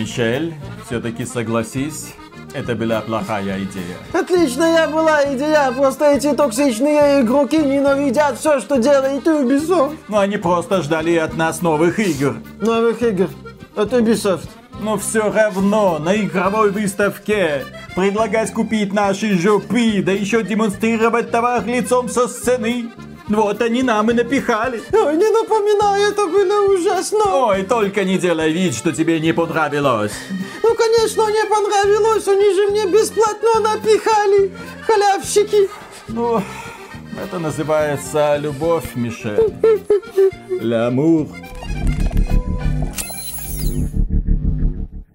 Мишель, все-таки согласись, это была плохая идея. Отличная была идея, просто эти токсичные игроки ненавидят все, что делает Ubisoft. Но они просто ждали от нас новых игр. Новых игр от Ubisoft. Но все равно на игровой выставке предлагать купить наши жопы, да еще демонстрировать товар лицом со сцены. Вот они нам и напихали. Ой, не напоминай, это было ужасно. Ой, только не делай вид, что тебе не понравилось. Ну, конечно, не понравилось, они же мне бесплатно напихали. Халявщики. Ну, это называется любовь, Мишель. Лямур.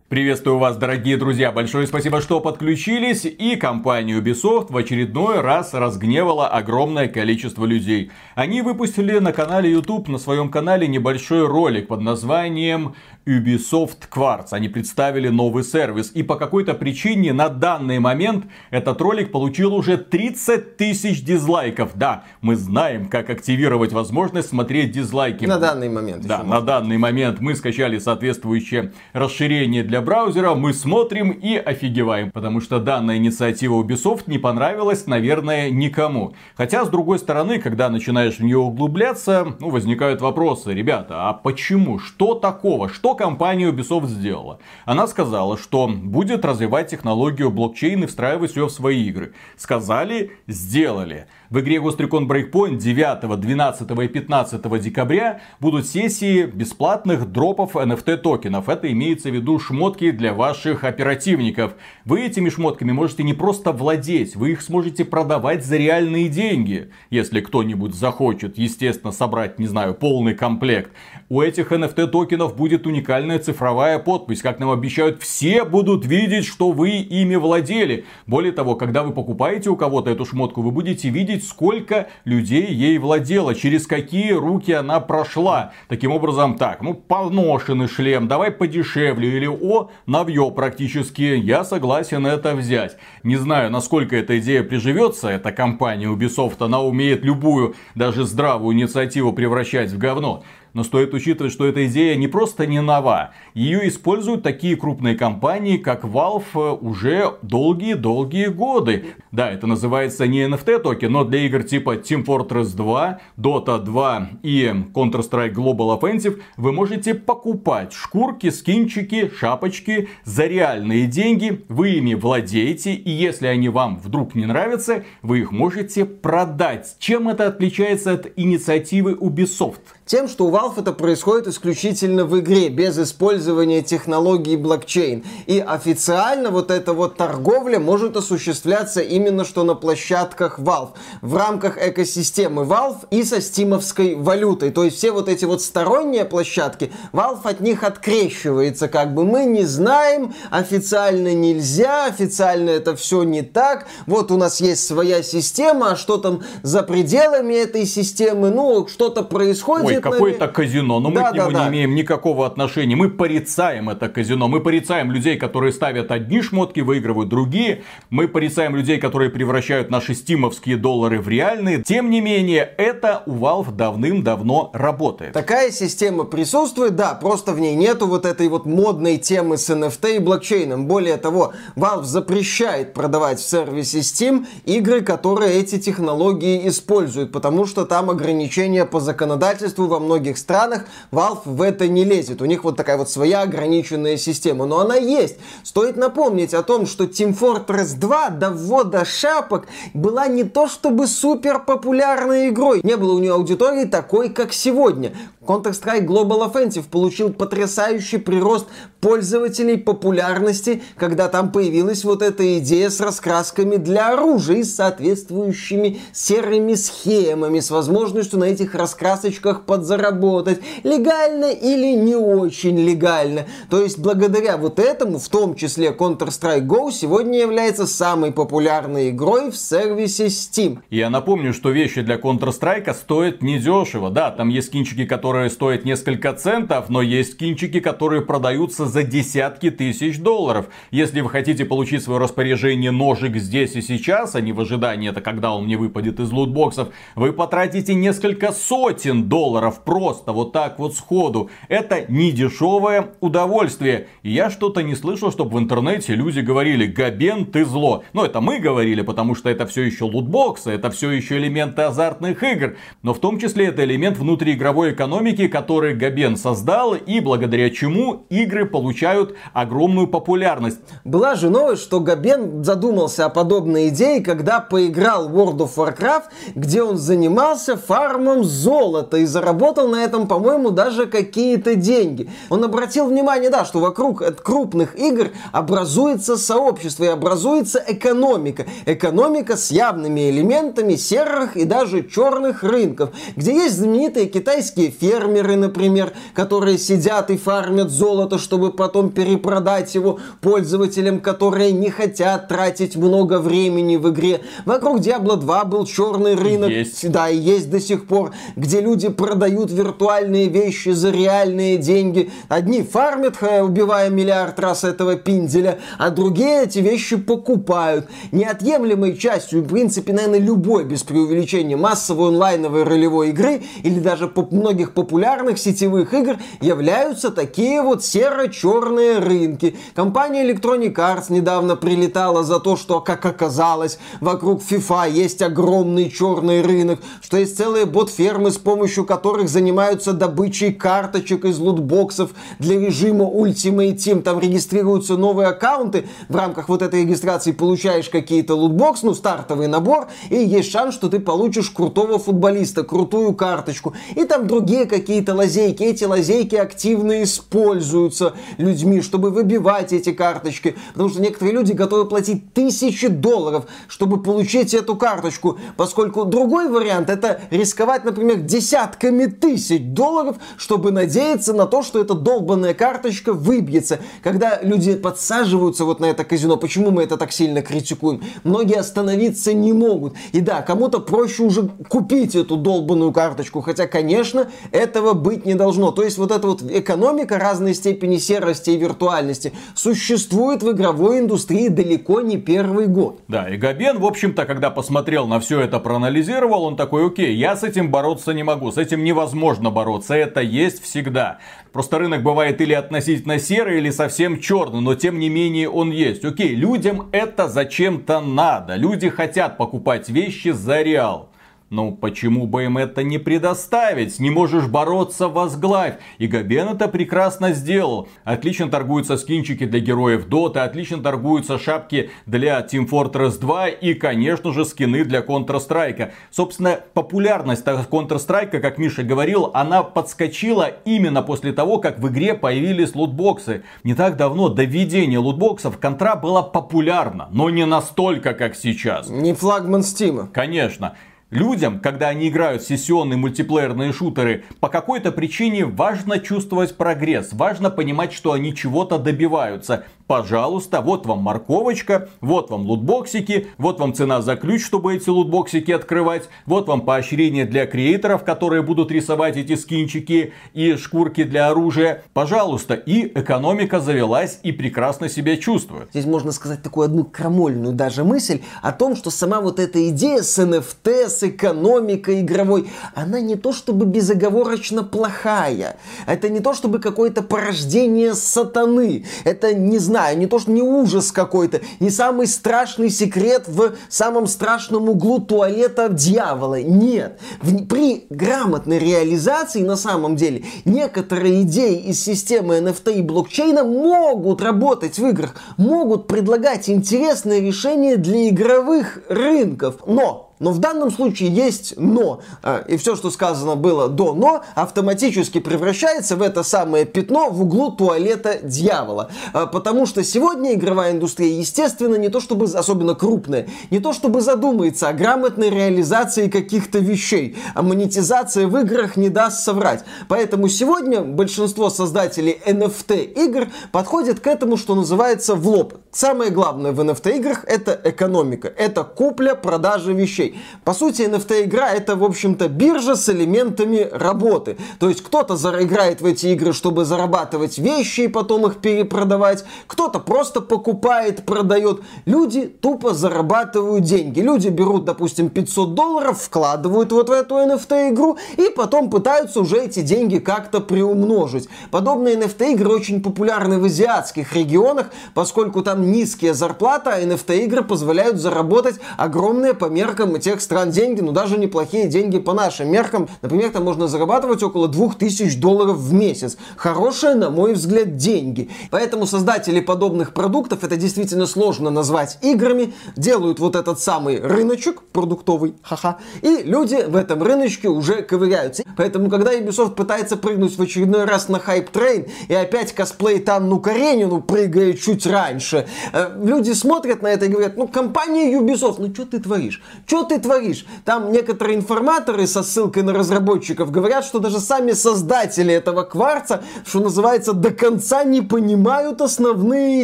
Приветствую вас, дорогие друзья. Большое спасибо, что подключились. И компания Ubisoft в очередной раз разгневала огромное количество людей. Они выпустили на канале YouTube, на своем канале небольшой ролик под названием Ubisoft Quartz. Они представили новый сервис. И по какой-то причине на данный момент этот ролик получил уже 30 тысяч дизлайков. Да, мы знаем, как активировать возможность смотреть дизлайки. На данный момент. Да, на данный момент мы скачали соответствующее расширение для браузера. Мы смотрим и офигеваем. Потому что данная инициатива Ubisoft не понравилась, наверное, никому. Хотя, с другой стороны, когда начинаешь в нее углубляться, ну, возникают вопросы. Ребята, а почему? Что такого? Что компания Ubisoft сделала? Она сказала, что будет развивать технологию блокчейн и встраивать ее в свои игры. Сказали, сделали. В игре Ghost Recon Breakpoint 9, 12 и 15 декабря будут сессии бесплатных дропов NFT токенов. Это имеется в виду шмотки для ваших оперативников. Вы этими шмотками можете не просто владеть, вы их сможете продавать за реальные деньги. Если кто-нибудь захочет, естественно, собрать, не знаю, полный комплект. У этих NFT токенов будет уникальная цифровая подпись. Как нам обещают, все будут видеть, что вы ими владели. Более того, когда вы покупаете у кого-то эту шмотку, вы будете видеть, сколько людей ей владело, через какие руки она прошла. Таким образом, так, ну, поношенный шлем, давай подешевле, или о, навье практически, я согласен это взять. Не знаю, насколько эта идея приживется, эта компания Ubisoft, она умеет любую, даже здравую инициативу превращать в говно. Но стоит учитывать, что эта идея не просто не нова. Ее используют такие крупные компании, как Valve, э, уже долгие-долгие годы. Да, это называется не NFT токен, но для игр типа Team Fortress 2, Dota 2 и Counter-Strike Global Offensive вы можете покупать шкурки, скинчики, шапочки за реальные деньги. Вы ими владеете, и если они вам вдруг не нравятся, вы их можете продать. Чем это отличается от инициативы Ubisoft? Тем, что у Valve это происходит исключительно в игре, без использования технологии блокчейн. И официально вот эта вот торговля может осуществляться именно что на площадках Valve, в рамках экосистемы Valve и со стимовской валютой. То есть все вот эти вот сторонние площадки, Valve от них открещивается, как бы мы не знаем, официально нельзя, официально это все не так, вот у нас есть своя система, а что там за пределами этой системы, ну, что-то происходит. Ой, какое-то казино, но Да, мы к нему да, да. не имеем никакого отношения. Мы порицаем это казино, мы порицаем людей, которые ставят одни шмотки, выигрывают другие. Мы порицаем людей, которые превращают наши стимовские доллары в реальные. Тем не менее, это у Valve давным-давно работает. Такая система присутствует, да, просто в ней нету вот этой вот модной темы с NFT и блокчейном. Более того, Valve запрещает продавать в сервисе Steam игры, которые эти технологии используют, потому что там ограничения по законодательству во многих странах. Valve в это не лезет. У них вот такая вот своя ограниченная система. Но она есть. Стоит напомнить о том, что Team Fortress 2 до ввода шапок была не то чтобы супер популярной игрой. Не было у нее аудитории такой, как сегодня. Counter-Strike Global Offensive получил потрясающий прирост пользователей популярности, когда там появилась вот эта идея с раскрасками для оружия и с соответствующими серыми схемами, с возможностью на этих раскрасочках подзаработать. Легально или не очень легально. То есть благодаря вот этому, в том числе Counter-Strike Go, сегодня является самой популярной игрой в сервисе Steam. Я напомню, что вещи для Counter-Strike стоят недешево. Да, там есть кинчики, которые стоят несколько центов, но есть кинчики, которые продаются за десятки тысяч долларов. Если вы хотите получить свое распоряжение ножик здесь и сейчас, а не в ожидании это когда он мне выпадет из лутбоксов, вы потратите несколько сотен долларов долларов просто вот так вот сходу. Это не дешевое удовольствие. И я что-то не слышал, чтобы в интернете люди говорили, Габен, ты зло. Ну, это мы говорили, потому что это все еще лутбоксы, это все еще элементы азартных игр. Но в том числе это элемент внутриигровой экономики, который Габен создал и благодаря чему игры получают огромную популярность. Была же новость, что Габен задумался о подобной идее, когда поиграл в World of Warcraft, где он занимался фармом золота и заработал на этом, по-моему, даже какие-то деньги. Он обратил внимание, да, что вокруг крупных игр образуется сообщество и образуется экономика. Экономика с явными элементами серых и даже черных рынков, где есть знаменитые китайские фермеры, например, которые сидят и фармят золото, чтобы потом перепродать его пользователям, которые не хотят тратить много времени в игре. Вокруг Diablo 2 был черный рынок. Есть. Да, и есть до сих пор, где люди продают виртуальные вещи за реальные деньги. Одни фармят, убивая миллиард раз этого пинделя, а другие эти вещи покупают. Неотъемлемой частью, в принципе, наверное, любой, без преувеличения, массовой онлайновой ролевой игры или даже по многих популярных сетевых игр являются такие вот серо-черные рынки. Компания Electronic Arts недавно прилетала за то, что, как оказалось, вокруг FIFA есть огромный черный рынок, что есть целые бот-фермы, с помощью которых занимаются добычей карточек из лутбоксов для режима Ultimate Team. Там регистрируются новые аккаунты, в рамках вот этой регистрации получаешь какие-то лутбокс, ну, стартовый набор, и есть шанс, что ты получишь крутого футболиста, крутую карточку. И там другие какие-то лазейки. Эти лазейки активно используются людьми, чтобы выбивать эти карточки. Потому что некоторые люди готовы платить тысячи долларов, чтобы получить эту карточку. Поскольку другой вариант это рисковать, например, десятками тысяч долларов, чтобы надеяться на то, что эта долбанная карточка выбьется. Когда люди подсаживаются вот на это казино, почему мы это так сильно критикуем? Многие остановиться не могут. И да, кому-то проще уже купить эту долбанную карточку, хотя, конечно, этого быть не должно. То есть вот эта вот экономика разной степени серости и виртуальности существует в игровой индустрии далеко не первый год. Да, и Габен, в общем-то, когда посмотрел на все это, проанализировал, он такой, окей, я с этим бороться не могу, с этим невозможно бороться, это есть всегда. Просто рынок бывает или относительно серый, или совсем черный, но тем не менее он есть. Окей, людям это зачем-то надо. Люди хотят покупать вещи за реал. Ну, почему бы им это не предоставить? Не можешь бороться, возглавь. И Габен это прекрасно сделал. Отлично торгуются скинчики для героев Доты, отлично торгуются шапки для Team Fortress 2 и, конечно же, скины для Counter-Strike. Собственно, популярность Counter-Strike, как Миша говорил, она подскочила именно после того, как в игре появились лутбоксы. Не так давно до введения лутбоксов Контра была популярна, но не настолько, как сейчас. Не флагман Стима. Конечно. Людям, когда они играют сессионные мультиплеерные шутеры, по какой-то причине важно чувствовать прогресс, важно понимать, что они чего-то добиваются. Пожалуйста, вот вам морковочка, вот вам лутбоксики, вот вам цена за ключ, чтобы эти лутбоксики открывать, вот вам поощрение для креаторов, которые будут рисовать эти скинчики и шкурки для оружия. Пожалуйста, и экономика завелась и прекрасно себя чувствует. Здесь можно сказать такую одну крамольную даже мысль о том, что сама вот эта идея с NFT, с экономикой игровой, она не то чтобы безоговорочно плохая. Это не то чтобы какое-то порождение сатаны. Это не знаю знаю, не то что не ужас какой-то, не самый страшный секрет в самом страшном углу туалета дьявола. Нет. В, при грамотной реализации на самом деле некоторые идеи из системы NFT и блокчейна могут работать в играх, могут предлагать интересные решения для игровых рынков. Но но в данном случае есть но. А, и все, что сказано было до но, автоматически превращается в это самое пятно в углу туалета дьявола. А, потому что сегодня игровая индустрия, естественно, не то чтобы особенно крупная, не то чтобы задумается о грамотной реализации каких-то вещей. А монетизация в играх не даст соврать. Поэтому сегодня большинство создателей NFT игр подходят к этому, что называется, в лоб. Самое главное в NFT играх это экономика. Это купля-продажа вещей вещей. По сути, NFT-игра это, в общем-то, биржа с элементами работы. То есть кто-то играет в эти игры, чтобы зарабатывать вещи и потом их перепродавать. Кто-то просто покупает, продает. Люди тупо зарабатывают деньги. Люди берут, допустим, 500 долларов, вкладывают вот в эту NFT-игру и потом пытаются уже эти деньги как-то приумножить. Подобные NFT-игры очень популярны в азиатских регионах, поскольку там низкие зарплаты, а NFT-игры позволяют заработать огромные по меркам тех стран деньги, ну даже неплохие деньги по нашим меркам. Например, там можно зарабатывать около 2000 долларов в месяц. Хорошие, на мой взгляд, деньги. Поэтому создатели подобных продуктов, это действительно сложно назвать играми, делают вот этот самый рыночек продуктовый, ха-ха, и люди в этом рыночке уже ковыряются. Поэтому, когда Ubisoft пытается прыгнуть в очередной раз на hype train, и опять косплей Анну Каренину прыгает чуть раньше, э, люди смотрят на это и говорят, ну, компания Ubisoft, ну, что ты творишь? Что ты творишь? Там некоторые информаторы со ссылкой на разработчиков говорят, что даже сами создатели этого кварца, что называется, до конца не понимают основные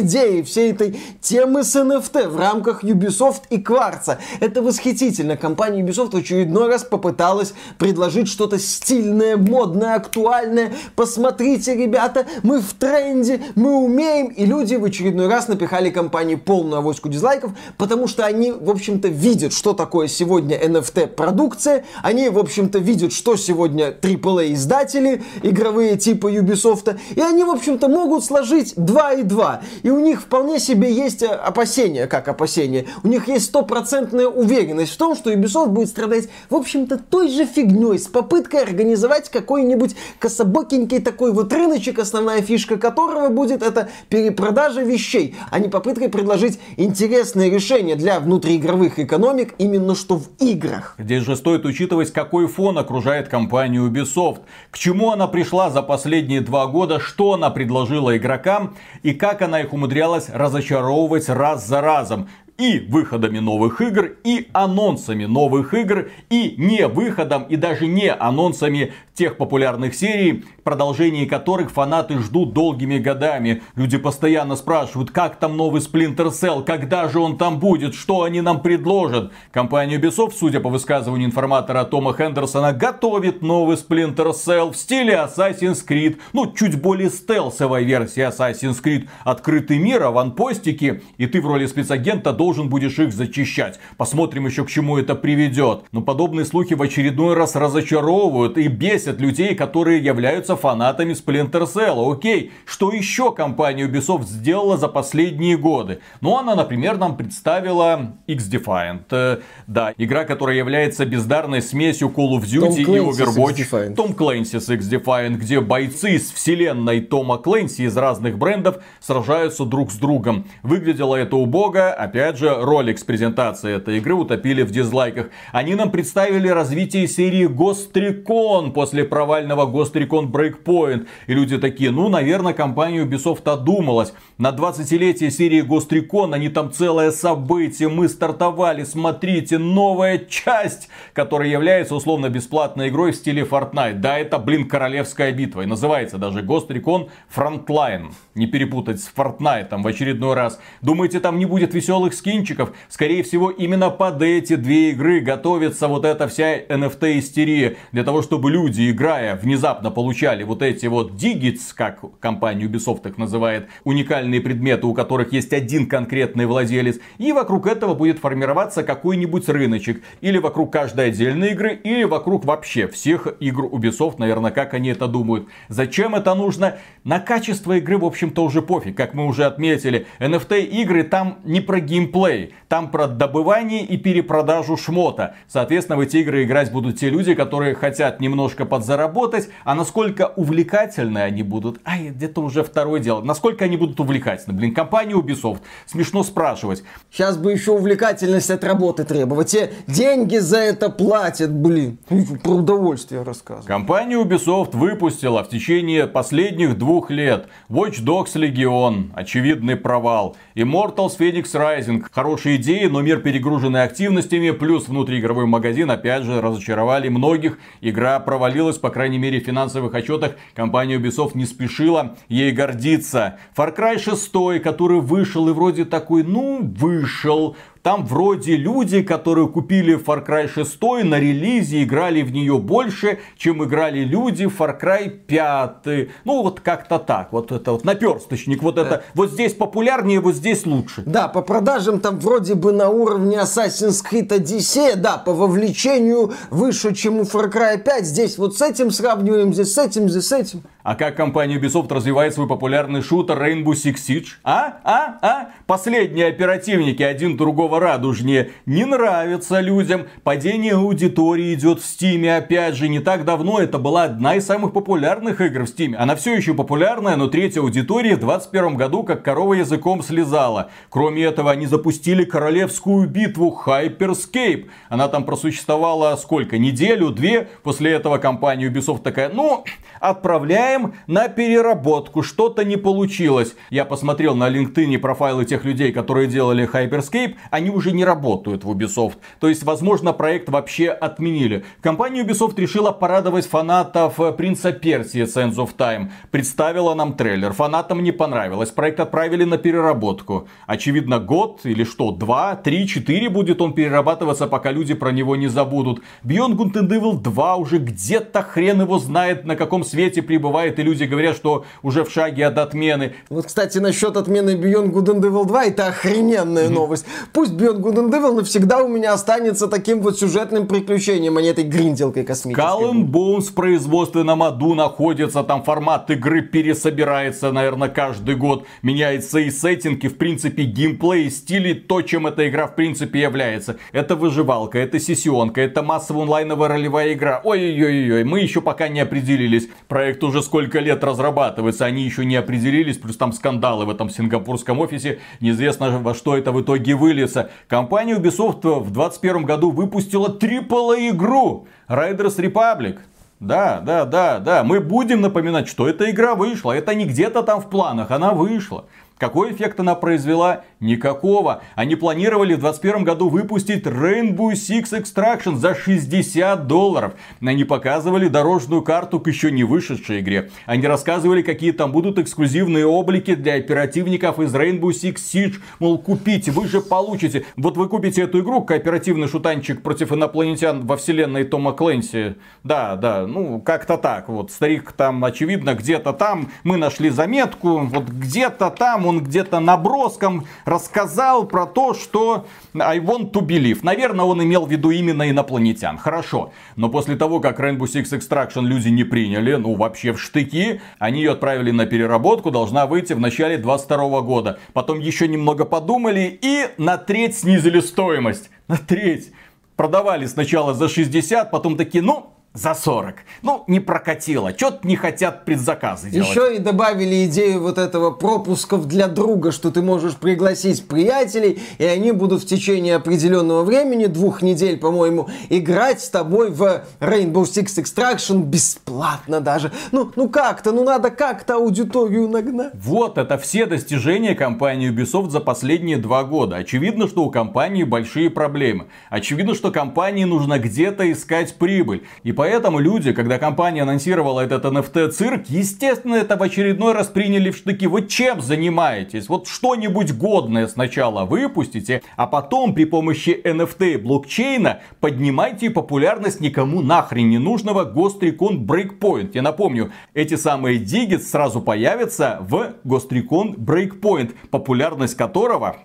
идеи всей этой темы с NFT в рамках Ubisoft и кварца. Это восхитительно. Компания Ubisoft в очередной раз попыталась предложить что-то стильное, модное, актуальное. Посмотрите, ребята, мы в тренде, мы умеем. И люди в очередной раз напихали компании полную авоську дизлайков, потому что они, в общем-то, видят, что такое сегодня NFT-продукция. Они, в общем-то, видят, что сегодня AAA-издатели, игровые типа Ubisoft. И они, в общем-то, могут сложить 2 и 2. И у них вполне себе есть опасения, как опасения. У них есть стопроцентная уверенность в том, что Ubisoft будет страдать, в общем-то, той же фигней, с попыткой организовать какой-нибудь кособокенький такой вот рыночек, основная фишка которого будет это перепродажа вещей, а не попыткой предложить интересные решения для внутриигровых экономик именно что в играх. Здесь же стоит учитывать, какой фон окружает компанию Ubisoft, к чему она пришла за последние два года, что она предложила игрокам и как она их умудрялась разочаровывать раз за разом и выходами новых игр, и анонсами новых игр, и не выходом, и даже не анонсами тех популярных серий, продолжение которых фанаты ждут долгими годами. Люди постоянно спрашивают, как там новый Splinter Cell, когда же он там будет, что они нам предложат. Компания Ubisoft, судя по высказыванию информатора Тома Хендерсона, готовит новый Splinter Cell в стиле Assassin's Creed. Ну, чуть более стелсовой версии Assassin's Creed. Открытый мир, аванпостики, и ты в роли спецагента должен будешь их зачищать. Посмотрим еще к чему это приведет. Но подобные слухи в очередной раз разочаровывают и бесят людей, которые являются фанатами Splinter Cell. Окей, что еще компания Ubisoft сделала за последние годы? Ну, она, например, нам представила X-Defiant. Э, да, игра, которая является бездарной смесью Call of Duty и Overwatch. Том Клэнси с X-Defiant, где бойцы из вселенной Тома Клэнси из разных брендов сражаются друг с другом. Выглядело это убого, опять Опять же, ролик с презентацией этой игры утопили в дизлайках. Они нам представили развитие серии Ghost Recon после провального Ghost Recon Breakpoint. И люди такие, ну, наверное, компания Ubisoft одумалась. На 20-летие серии Ghost Recon они там целое событие. Мы стартовали, смотрите, новая часть, которая является условно бесплатной игрой в стиле Fortnite. Да, это, блин, королевская битва. И называется даже Ghost Recon Frontline. Не перепутать с Fortnite в очередной раз. Думаете, там не будет веселых скинчиков. Скорее всего, именно под эти две игры готовится вот эта вся NFT-истерия. Для того, чтобы люди, играя, внезапно получали вот эти вот дигитс, как компания Ubisoft их называет, уникальные предметы, у которых есть один конкретный владелец. И вокруг этого будет формироваться какой-нибудь рыночек. Или вокруг каждой отдельной игры, или вокруг вообще всех игр Ubisoft, наверное, как они это думают. Зачем это нужно? На качество игры, в общем-то, уже пофиг, как мы уже отметили. NFT игры там не про геймплей геймплей. Там про добывание и перепродажу шмота. Соответственно, в эти игры играть будут те люди, которые хотят немножко подзаработать. А насколько увлекательны они будут, ай, где-то уже второе дело. Насколько они будут увлекательны? Блин, компания Ubisoft. Смешно спрашивать. Сейчас бы еще увлекательность от работы требовать. Те деньги за это платят, блин. Про удовольствие рассказываю. Компания Ubisoft выпустила в течение последних двух лет Watch Dogs Legion. Очевидный провал. Immortals Phoenix Rising Хорошие идеи, но мир перегруженный активностями, плюс внутриигровой магазин, опять же, разочаровали многих. Игра провалилась, по крайней мере, в финансовых отчетах. Компания Ubisoft не спешила ей гордиться. Far Cry 6, который вышел и вроде такой, ну, вышел Там вроде люди, которые купили Far Cry 6 на релизе, играли в нее больше, чем играли люди в Far Cry 5. Ну, вот как-то так. Вот это вот наперсточник. Вот это вот здесь популярнее, вот здесь лучше. Да, по продажам там вроде бы на уровне Assassin's Creed Odyssey, да, по вовлечению выше, чем у Far Cry 5. Здесь вот с этим сравниваем, здесь с этим, здесь с этим. А как компания Ubisoft развивает свой популярный шутер Rainbow Six Siege? А? А? А? Последние оперативники один другого радужнее. Не нравится людям. Падение аудитории идет в Стиме. Опять же, не так давно это была одна из самых популярных игр в Стиме. Она все еще популярная, но третья аудитория в 2021 году как корова языком слезала. Кроме этого, они запустили королевскую битву Hyperscape. Она там просуществовала сколько? Неделю, две. После этого компания Ubisoft такая, ну, отправляем на переработку. Что-то не получилось. Я посмотрел на LinkedIn профайлы тех людей, которые делали Hyperscape. Они уже не работают в Ubisoft. То есть, возможно, проект вообще отменили. Компания Ubisoft решила порадовать фанатов Принца Персии Sands of Time. Представила нам трейлер. Фанатам не понравилось. Проект отправили на переработку. Очевидно, год или что, два, три, четыре будет он перерабатываться, пока люди про него не забудут. Beyond Good and Evil 2 уже где-то хрен его знает на каком свете прибывает, и люди говорят, что уже в шаге от отмены. Вот, кстати, насчет отмены Beyond Good and Evil 2, это охрененная mm-hmm. новость. Пусть Beyond Good and Evil навсегда у меня останется таким вот сюжетным приключением, а не этой гринделкой космической. Skull Bones в производственном аду находится, там формат игры пересобирается, наверное, каждый год. Меняется и сеттинг, и в принципе геймплей, и стиль, и то, чем эта игра в принципе является. Это выживалка, это сессионка, это массовая онлайновая ролевая игра. Ой-ой-ой, мы еще пока не определились. Проект уже сколько лет разрабатывается, они еще не определились, плюс там скандалы в этом сингапурском офисе, неизвестно во что это в итоге выльется. Компания Ubisoft в 2021 году выпустила AAA игру Riders Republic. Да, да, да, да. Мы будем напоминать, что эта игра вышла. Это не где-то там в планах, она вышла. Какой эффект она произвела? Никакого. Они планировали в 2021 году выпустить Rainbow Six Extraction за 60 долларов. Они показывали дорожную карту к еще не вышедшей игре. Они рассказывали, какие там будут эксклюзивные облики для оперативников из Rainbow Six Siege. Мол, купите, вы же получите. Вот вы купите эту игру, кооперативный шутанчик против инопланетян во вселенной Тома Клэнси. Да, да, ну как-то так. Вот старик там, очевидно, где-то там мы нашли заметку. Вот где-то там он где-то наброском рассказал про то, что I want to believe. Наверное, он имел в виду именно инопланетян. Хорошо. Но после того, как Rainbow Six Extraction люди не приняли, ну вообще в штыки, они ее отправили на переработку, должна выйти в начале 22 года. Потом еще немного подумали и на треть снизили стоимость. На треть. Продавали сначала за 60, потом такие, ну, за 40. Ну, не прокатило. Что-то не хотят предзаказы делать. Еще и добавили идею вот этого пропусков для друга, что ты можешь пригласить приятелей, и они будут в течение определенного времени, двух недель, по-моему, играть с тобой в Rainbow Six Extraction бесплатно даже. Ну, ну как-то, ну надо как-то аудиторию нагнать. Вот это все достижения компании Ubisoft за последние два года. Очевидно, что у компании большие проблемы. Очевидно, что компании нужно где-то искать прибыль. И поэтому люди, когда компания анонсировала этот NFT-цирк, естественно, это в очередной раз приняли в штыки. Вы чем занимаетесь? Вот что-нибудь годное сначала выпустите, а потом при помощи NFT блокчейна поднимайте популярность никому нахрен не нужного Recon Breakpoint. Я напомню, эти самые Digits сразу появятся в Recon Breakpoint, популярность которого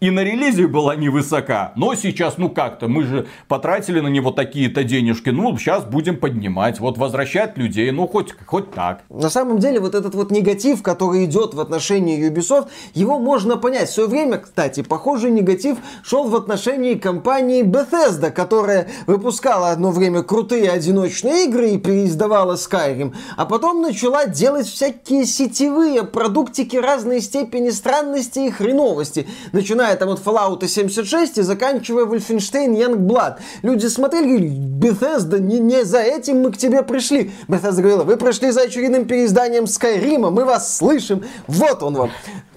и на релизе была невысока. Но сейчас, ну как-то, мы же потратили на него такие-то денежки. Ну, сейчас будем поднимать. Вот возвращать людей, ну хоть, хоть так. На самом деле, вот этот вот негатив, который идет в отношении Ubisoft, его можно понять. В свое время, кстати, похожий негатив шел в отношении компании Bethesda, которая выпускала одно время крутые одиночные игры и переиздавала Skyrim, а потом начала делать всякие сетевые продуктики разной степени странности и хреновости. Начиная начиная там от Fallout 76 и заканчивая Wolfenstein Youngblood. Люди смотрели и говорили, Bethesda, не, не за этим мы к тебе пришли. Bethesda говорила, вы пришли за очередным переизданием Skyrim, мы вас слышим, вот он вам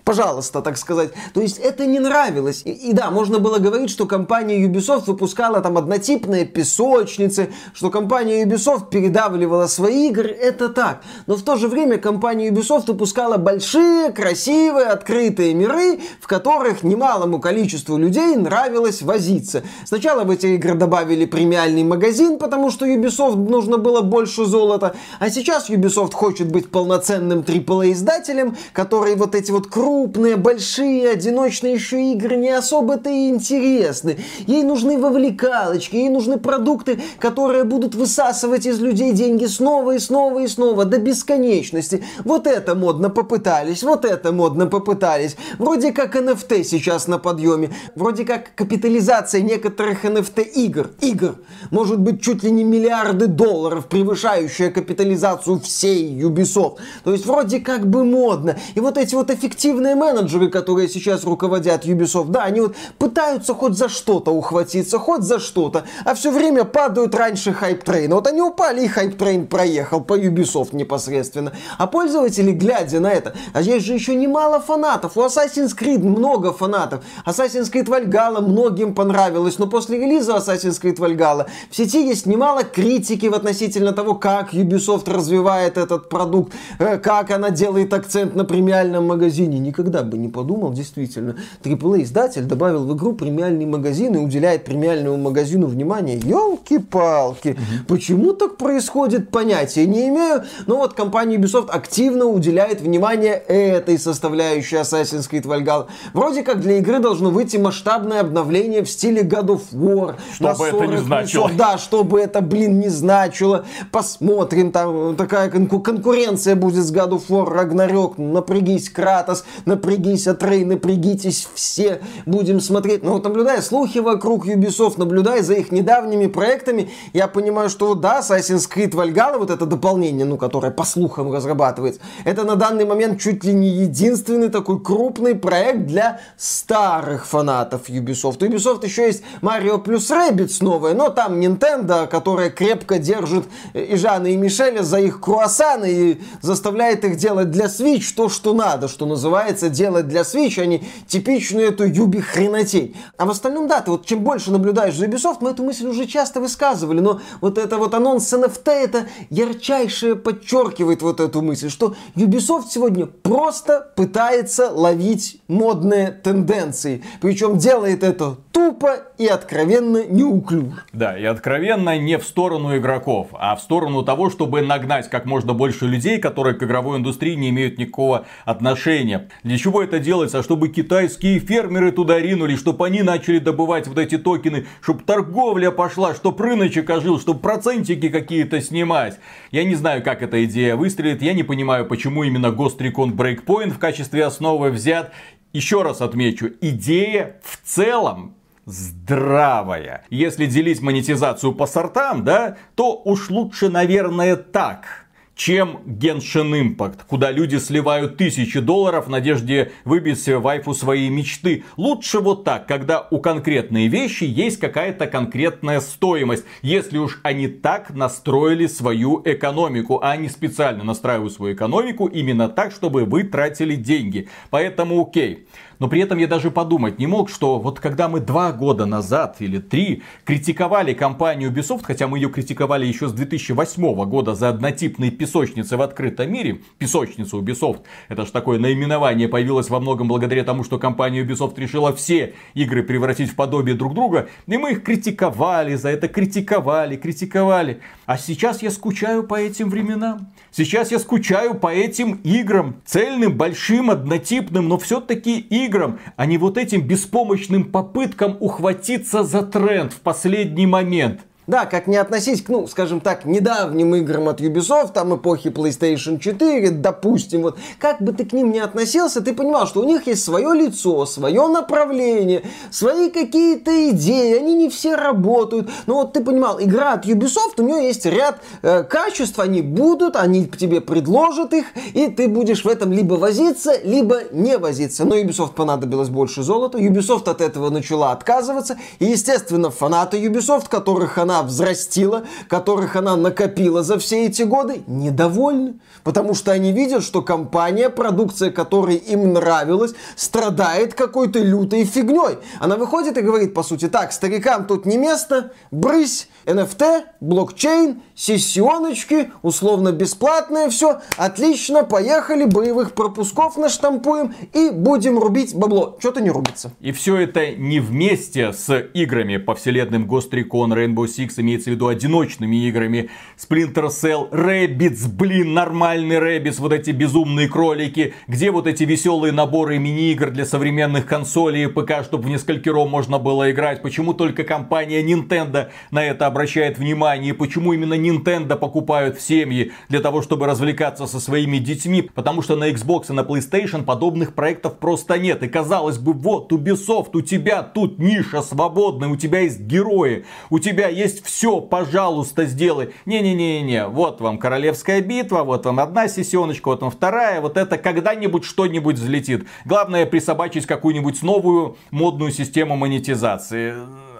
пожалуйста, так сказать. То есть это не нравилось. И, и да, можно было говорить, что компания Ubisoft выпускала там однотипные песочницы, что компания Ubisoft передавливала свои игры. Это так. Но в то же время компания Ubisoft выпускала большие, красивые, открытые миры, в которых немалому количеству людей нравилось возиться. Сначала в эти игры добавили премиальный магазин, потому что Ubisoft нужно было больше золота. А сейчас Ubisoft хочет быть полноценным AAA издателем, который вот эти вот крупные, большие, одиночные еще игры не особо-то и интересны. Ей нужны вовлекалочки, ей нужны продукты, которые будут высасывать из людей деньги снова и снова и снова до бесконечности. Вот это модно попытались, вот это модно попытались. Вроде как NFT сейчас на подъеме, вроде как капитализация некоторых NFT игр, игр, может быть чуть ли не миллиарды долларов, превышающая капитализацию всей Ubisoft. То есть вроде как бы модно. И вот эти вот эффективные менеджеры, которые сейчас руководят Ubisoft, да, они вот пытаются хоть за что-то ухватиться, хоть за что-то, а все время падают раньше hype train а. Вот они упали, и hype train проехал по Ubisoft непосредственно. А пользователи, глядя на это, а есть же еще немало фанатов. У Assassin's Creed много фанатов. Assassin's Creed Valhalla многим понравилось, но после релиза Assassin's Creed Valhalla в сети есть немало критики в относительно того, как Ubisoft развивает этот продукт, э, как она делает акцент на премиальном магазине. Никогда бы не подумал, действительно. AAA-издатель добавил в игру премиальный магазин и уделяет премиальному магазину внимание. Ёлки-палки. Угу. Почему так происходит, понятия не имею. Но вот компания Ubisoft активно уделяет внимание этой составляющей Assassin's Creed Valhalla. Вроде как для игры должно выйти масштабное обновление в стиле God of War. Что бы это не значило. Да, чтобы это, блин, не значило. Посмотрим, там такая конку- конкуренция будет с God of War, Ragnarok. Напрягись, Кратос, напрягись, Атрей, напрягитесь все. Будем смотреть. Но вот наблюдая слухи вокруг Ubisoft, наблюдая за их недавними проектами, я понимаю, что да, Assassin's Creed Valhalla, вот это дополнение, ну, которое по слухам разрабатывается, это на данный момент чуть ли не единственный такой крупный проект для старых фанатов Ubisoft. У Ubisoft еще есть Mario плюс Rabbids новое, но там Nintendo, которая крепко держит и Жана, и Мишеля за их круассаны и заставляет их делать для Switch то, что надо, что называется, делать для Switch, не типичную эту юби хренотень. А в остальном, да, ты вот чем больше наблюдаешь за Ubisoft, мы эту мысль уже часто высказывали, но вот это вот анонс NFT, это ярчайшее подчеркивает вот эту мысль, что Ubisoft сегодня просто пытается ловить модные тенденции. Причем делает это тупо и откровенно неуклюже. Да, и откровенно не в сторону игроков, а в сторону того, чтобы нагнать как можно больше людей, которые к игровой индустрии не имеют никакого отношения. Для чего это делается? Чтобы китайские фермеры туда ринули, чтобы они начали добывать вот эти токены, чтобы торговля пошла, чтобы рыночек ожил, чтобы процентики какие-то снимать. Я не знаю, как эта идея выстрелит, я не понимаю, почему именно Ghost Recon Breakpoint в качестве основы взят. Еще раз отмечу, идея в целом здравая. Если делить монетизацию по сортам, да, то уж лучше, наверное, так чем Genshin Impact, куда люди сливают тысячи долларов в надежде выбить вайфу своей мечты. Лучше вот так, когда у конкретной вещи есть какая-то конкретная стоимость, если уж они так настроили свою экономику, а они специально настраивают свою экономику именно так, чтобы вы тратили деньги. Поэтому окей. Но при этом я даже подумать не мог, что вот когда мы два года назад или три критиковали компанию Ubisoft, хотя мы ее критиковали еще с 2008 года за однотипные песочницы в открытом мире, песочница Ubisoft, это же такое наименование появилось во многом благодаря тому, что компания Ubisoft решила все игры превратить в подобие друг друга, и мы их критиковали за это, критиковали, критиковали. А сейчас я скучаю по этим временам. Сейчас я скучаю по этим играм. Цельным, большим, однотипным, но все-таки играм, а не вот этим беспомощным попыткам ухватиться за тренд в последний момент. Да, как не относись к, ну, скажем так, недавним играм от Ubisoft, там эпохи PlayStation 4, допустим, вот, как бы ты к ним не относился, ты понимал, что у них есть свое лицо, свое направление, свои какие-то идеи, они не все работают. Но вот ты понимал, игра от Ubisoft, у нее есть ряд э, качеств, они будут, они тебе предложат их, и ты будешь в этом либо возиться, либо не возиться. Но Ubisoft понадобилось больше золота, Ubisoft от этого начала отказываться, и, естественно, фанаты Ubisoft, которых она взрастила, которых она накопила за все эти годы, недовольны. Потому что они видят, что компания, продукция которой им нравилась, страдает какой-то лютой фигней. Она выходит и говорит, по сути, так, старикам тут не место, брысь, NFT, блокчейн, сессионочки, условно бесплатное все, отлично, поехали, боевых пропусков наштампуем и будем рубить бабло. Что-то не рубится. И все это не вместе с играми по вселенным Ghost Recon, Rainbow Six, имеется в виду одиночными играми, Splinter Cell, Rabbids, блин, нормальный Rabbids, вот эти безумные кролики, где вот эти веселые наборы мини-игр для современных консолей и ПК, чтобы в несколькером можно было играть, почему только компания Nintendo на это обращает внимание, почему именно Nintendo покупают в семьи для того, чтобы развлекаться со своими детьми, потому что на Xbox и на PlayStation подобных проектов просто нет. И казалось бы, вот Ubisoft, у тебя тут ниша свободная, у тебя есть герои, у тебя есть все, пожалуйста, сделай. Не-не-не-не, вот вам королевская битва, вот вам одна сессионочка, вот вам вторая, вот это когда-нибудь что-нибудь взлетит. Главное присобачить какую-нибудь новую модную систему монетизации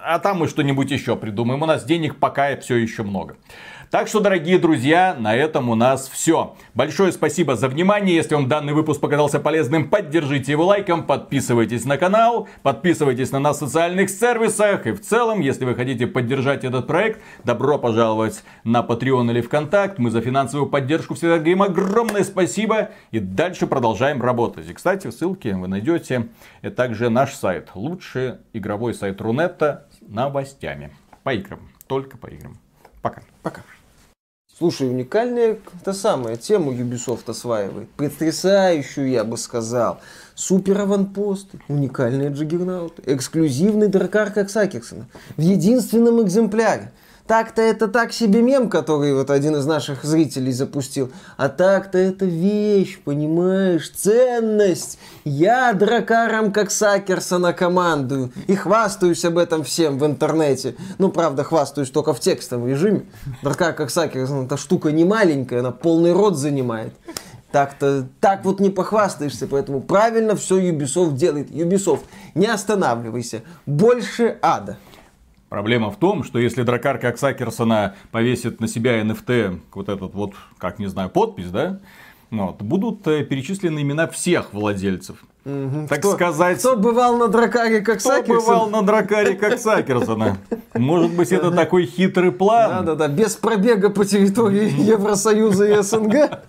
а там мы что-нибудь еще придумаем. У нас денег пока все еще много. Так что, дорогие друзья, на этом у нас все. Большое спасибо за внимание. Если вам данный выпуск показался полезным, поддержите его лайком, подписывайтесь на канал, подписывайтесь на нас в социальных сервисах. И в целом, если вы хотите поддержать этот проект, добро пожаловать на Patreon или ВКонтакт. Мы за финансовую поддержку всегда говорим огромное спасибо. И дальше продолжаем работать. И, кстати, ссылки вы найдете. И также наш сайт. Лучший игровой сайт Рунета новостями. По играм. Только по играм. Пока. Пока. Слушай, уникальная та самая тема Ubisoft осваивает. Потрясающую, я бы сказал. Супер аванпосты, уникальные джиггернауты, эксклюзивный дракар как Сакерсона. В единственном экземпляре. Так-то это так себе мем, который вот один из наших зрителей запустил. А так-то это вещь, понимаешь, ценность. Я дракаром как Сакерсона командую. И хвастаюсь об этом всем в интернете. Ну, правда, хвастаюсь только в текстовом режиме. Дракар как Сакерсон, эта штука не маленькая, она полный рот занимает. Так-то, так вот не похвастаешься, поэтому правильно все Ubisoft делает. Ubisoft, не останавливайся. Больше ада. Проблема в том, что если дракар как Сакерсона повесит на себя NFT, вот этот вот, как не знаю, подпись, да, ну вот, будут э, перечислены имена всех владельцев. Угу. Так кто, сказать... Кто бывал на дракаре как кто Сакерсон? Бывал на дракаре как Сакерсона? Может быть, это такой хитрый план? Да-да-да, без пробега по территории Евросоюза и СНГ.